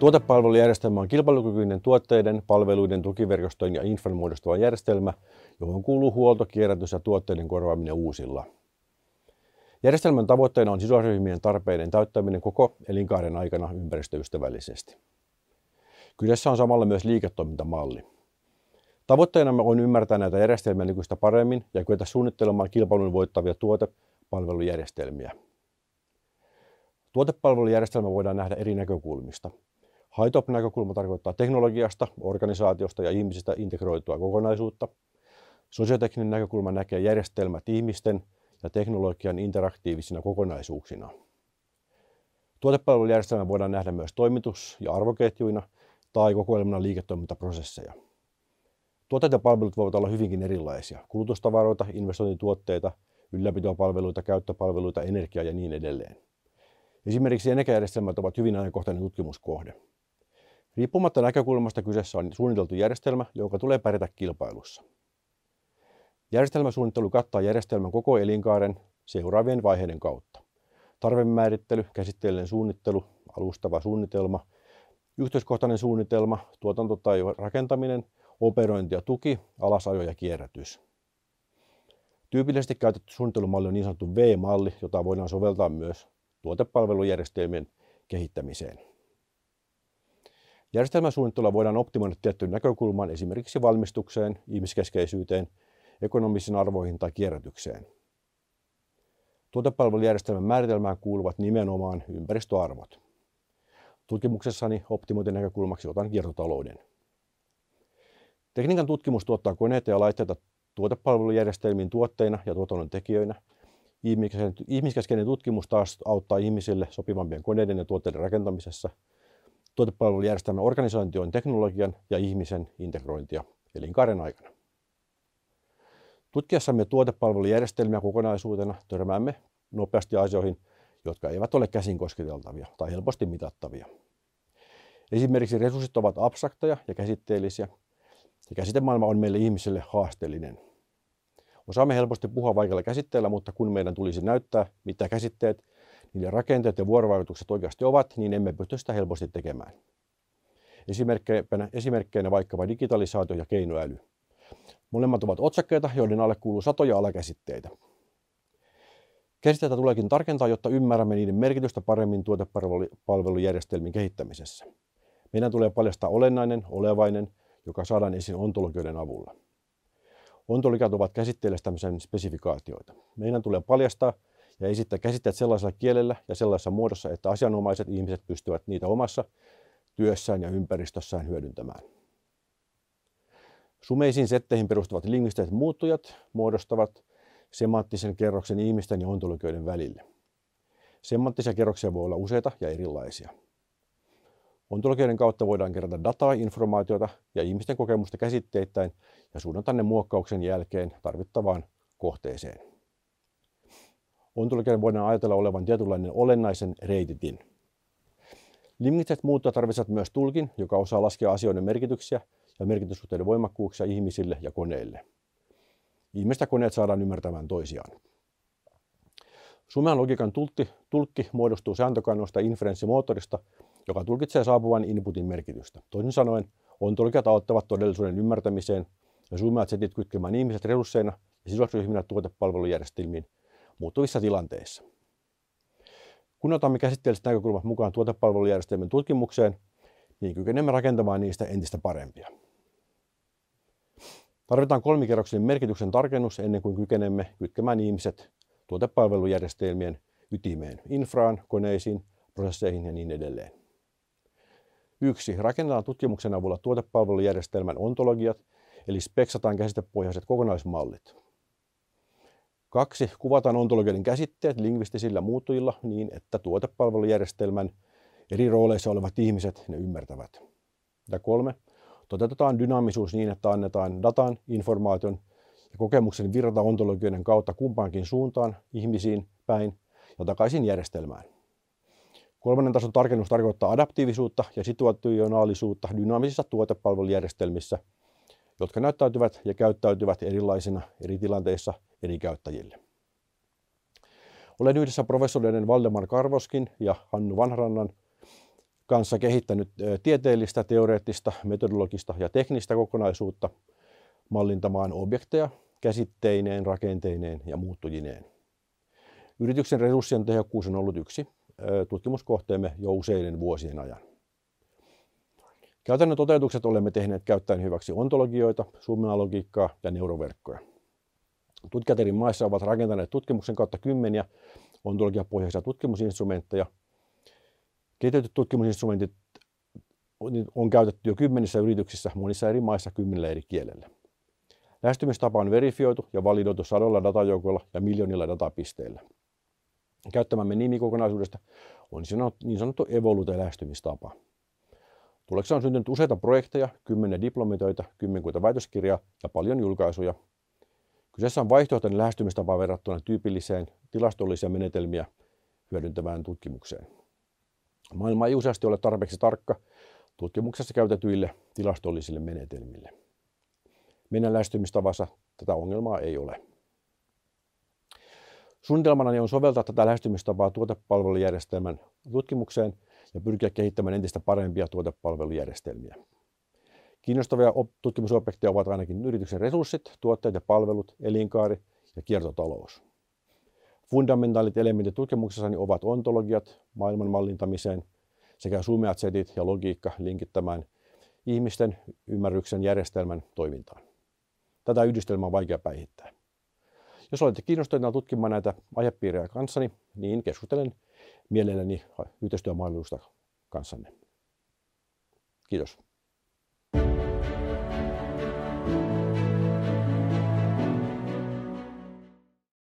Tuotepalvelujärjestelmä on kilpailukykyinen tuotteiden, palveluiden, tukiverkostojen ja infran muodostava järjestelmä, johon kuuluu huolto, kierrätys ja tuotteiden korvaaminen uusilla. Järjestelmän tavoitteena on sidosryhmien tarpeiden täyttäminen koko elinkaaren aikana ympäristöystävällisesti. Kyseessä on samalla myös liiketoimintamalli. Tavoitteena on ymmärtää näitä järjestelmiä nykyistä paremmin ja kyetä suunnittelemaan kilpailun voittavia tuotepalvelujärjestelmiä. Tuotepalvelujärjestelmä voidaan nähdä eri näkökulmista. HITOP-näkökulma tarkoittaa teknologiasta, organisaatiosta ja ihmisistä integroitua kokonaisuutta. Sosiotekninen näkökulma näkee järjestelmät ihmisten ja teknologian interaktiivisina kokonaisuuksina. Tuotepalvelujärjestelmä voidaan nähdä myös toimitus- ja arvoketjuina tai kokoelmana liiketoimintaprosesseja. Tuotteet ja palvelut voivat olla hyvinkin erilaisia. Kulutustavaroita, investointituotteita, ylläpitopalveluita, käyttöpalveluita, energiaa ja niin edelleen. Esimerkiksi energiajärjestelmät ovat hyvin ajankohtainen tutkimuskohde. Riippumatta näkökulmasta kyseessä on suunniteltu järjestelmä, joka tulee pärjätä kilpailussa. Järjestelmäsuunnittelu kattaa järjestelmän koko elinkaaren seuraavien vaiheiden kautta. Tarvemäärittely, käsitteellinen suunnittelu, alustava suunnitelma, yhteiskohtainen suunnitelma, tuotanto tai rakentaminen, operointi ja tuki, alasajo ja kierrätys. Tyypillisesti käytetty suunnittelumalli on niin sanottu V-malli, jota voidaan soveltaa myös tuotepalvelujärjestelmien kehittämiseen. Järjestelmäsuunnittelua voidaan optimoida tiettyyn näkökulmaan esimerkiksi valmistukseen, ihmiskeskeisyyteen, ekonomisiin arvoihin tai kierrätykseen. Tuotepalvelujärjestelmän määritelmään kuuluvat nimenomaan ympäristöarvot. Tutkimuksessani optimointin näkökulmaksi otan kiertotalouden. Tekniikan tutkimus tuottaa koneita ja laitteita tuotepalvelujärjestelmiin tuotteina ja tuotannon tekijöinä. Ihmiskeskeinen tutkimus taas auttaa ihmisille sopivampien koneiden ja tuotteiden rakentamisessa. Tuotepalvelujärjestelmän organisointi on teknologian ja ihmisen integrointia elinkaaren aikana. Tutkiessamme tuotepalvelujärjestelmiä kokonaisuutena törmäämme nopeasti asioihin, jotka eivät ole käsin kosketeltavia tai helposti mitattavia. Esimerkiksi resurssit ovat abstrakteja ja käsitteellisiä, ja käsitemaailma on meille ihmisille haasteellinen. Osaamme helposti puhua vaikealla käsitteellä, mutta kun meidän tulisi näyttää, mitä käsitteet, niiden rakenteet ja vuorovaikutukset oikeasti ovat, niin emme pysty sitä helposti tekemään. Esimerkkeinä, esimerkkeinä vaikkapa digitalisaatio ja keinoäly. Molemmat ovat otsakkeita, joiden alle kuuluu satoja alakäsitteitä. Käsitteitä tuleekin tarkentaa, jotta ymmärrämme niiden merkitystä paremmin tuotepalvelujärjestelmien kehittämisessä. Meidän tulee paljastaa olennainen, olevainen joka saadaan esiin ontologioiden avulla. Ontologiat ovat käsitteellistämisen spesifikaatioita. Meidän tulee paljastaa ja esittää käsitteet sellaisella kielellä ja sellaisessa muodossa, että asianomaiset ihmiset pystyvät niitä omassa työssään ja ympäristössään hyödyntämään. Sumeisiin setteihin perustuvat lingvistiset muuttujat muodostavat semanttisen kerroksen ihmisten ja ontologioiden välille. Semanttisia kerroksia voi olla useita ja erilaisia. Ontologioiden kautta voidaan kerätä dataa, informaatiota ja ihmisten kokemusta käsitteittäin ja suunnata ne muokkauksen jälkeen tarvittavaan kohteeseen. Ontologioiden voidaan ajatella olevan tietynlainen olennaisen reititin. Lingvistiset muuttujat tarvitsevat myös tulkin, joka osaa laskea asioiden merkityksiä ja merkityssuhteiden voimakkuuksia ihmisille ja koneille. Ihmistä koneet saadaan ymmärtämään toisiaan. Sumean logiikan tulkki, tulkki muodostuu sääntökannosta inferenssimoottorista, joka tulkitsee saapuvan inputin merkitystä. Toisin sanoen, ontologiat auttavat todellisuuden ymmärtämiseen ja sumeat setit kytkemään ihmiset resursseina ja sidosryhminä tuotepalvelujärjestelmiin muuttuvissa tilanteissa. Kun otamme käsitteelliset näkökulmat mukaan tuotepalvelujärjestelmien tutkimukseen, niin kykenemme rakentamaan niistä entistä parempia. Tarvitaan kolmikerroksinen merkityksen tarkennus ennen kuin kykenemme kytkemään ihmiset tuotepalvelujärjestelmien ytimeen, infraan, koneisiin, prosesseihin ja niin edelleen. Yksi, rakennetaan tutkimuksen avulla tuotepalvelujärjestelmän ontologiat, eli speksataan käsitepohjaiset kokonaismallit. Kaksi, kuvataan ontologioiden käsitteet lingvistisillä muuttujilla niin, että tuotepalvelujärjestelmän eri rooleissa olevat ihmiset ne ymmärtävät. Ja kolme, toteutetaan dynaamisuus niin, että annetaan datan, informaation ja kokemuksen virrata ontologioiden kautta kumpaankin suuntaan, ihmisiin päin ja takaisin järjestelmään. Kolmannen tason tarkennus tarkoittaa adaptiivisuutta ja situationaalisuutta dynaamisissa tuotepalvelujärjestelmissä, jotka näyttäytyvät ja käyttäytyvät erilaisina eri tilanteissa eri käyttäjille. Olen yhdessä professoreiden Valdemar Karvoskin ja Hannu Vanharannan kanssa kehittänyt tieteellistä, teoreettista, metodologista ja teknistä kokonaisuutta mallintamaan objekteja käsitteineen, rakenteineen ja muuttujineen. Yrityksen resurssien tehokkuus on ollut yksi tutkimuskohteemme jo useiden vuosien ajan. Käytännön toteutukset olemme tehneet käyttäen hyväksi ontologioita, summalogiikkaa ja neuroverkkoja. Tutkijat eri maissa ovat rakentaneet tutkimuksen kautta kymmeniä ontologiapohjaisia tutkimusinstrumentteja. Kehitetyt tutkimusinstrumentit on käytetty jo kymmenissä yrityksissä monissa eri maissa kymmenellä eri kielellä. Lähestymistapa on verifioitu ja validoitu sadoilla datajoukoilla ja miljoonilla datapisteillä. Käyttämämme nimikokonaisuudesta on niin sanottu evolute-lähestymistapa. Tuloksena on syntynyt useita projekteja, kymmenen diplomitöitä, kymmenkunta väitöskirjaa ja paljon julkaisuja. Kyseessä on vaihtoehtoinen lähestymistapa verrattuna tyypilliseen tilastollisia menetelmiä hyödyntävään tutkimukseen. Maailma ei useasti ole tarpeeksi tarkka tutkimuksessa käytetyille tilastollisille menetelmille. Meidän lähestymistavassa tätä ongelmaa ei ole. Suunnitelmana on soveltaa tätä lähestymistapaa tuotepalvelujärjestelmän tutkimukseen ja pyrkiä kehittämään entistä parempia tuotepalvelujärjestelmiä. Kiinnostavia tutkimusobjekteja ovat ainakin yrityksen resurssit, tuotteet ja palvelut, elinkaari ja kiertotalous. Fundamentaalit elementit tutkimuksessani ovat ontologiat maailman mallintamiseen sekä sumeat setit ja logiikka linkittämään ihmisten ymmärryksen järjestelmän toimintaan. Tätä yhdistelmää on vaikea päihittää. Jos olette kiinnostuneita tutkimaan näitä aihepiirejä kanssani, niin keskustelen mielelläni yhteistyömahdollisuudesta kanssanne. Kiitos.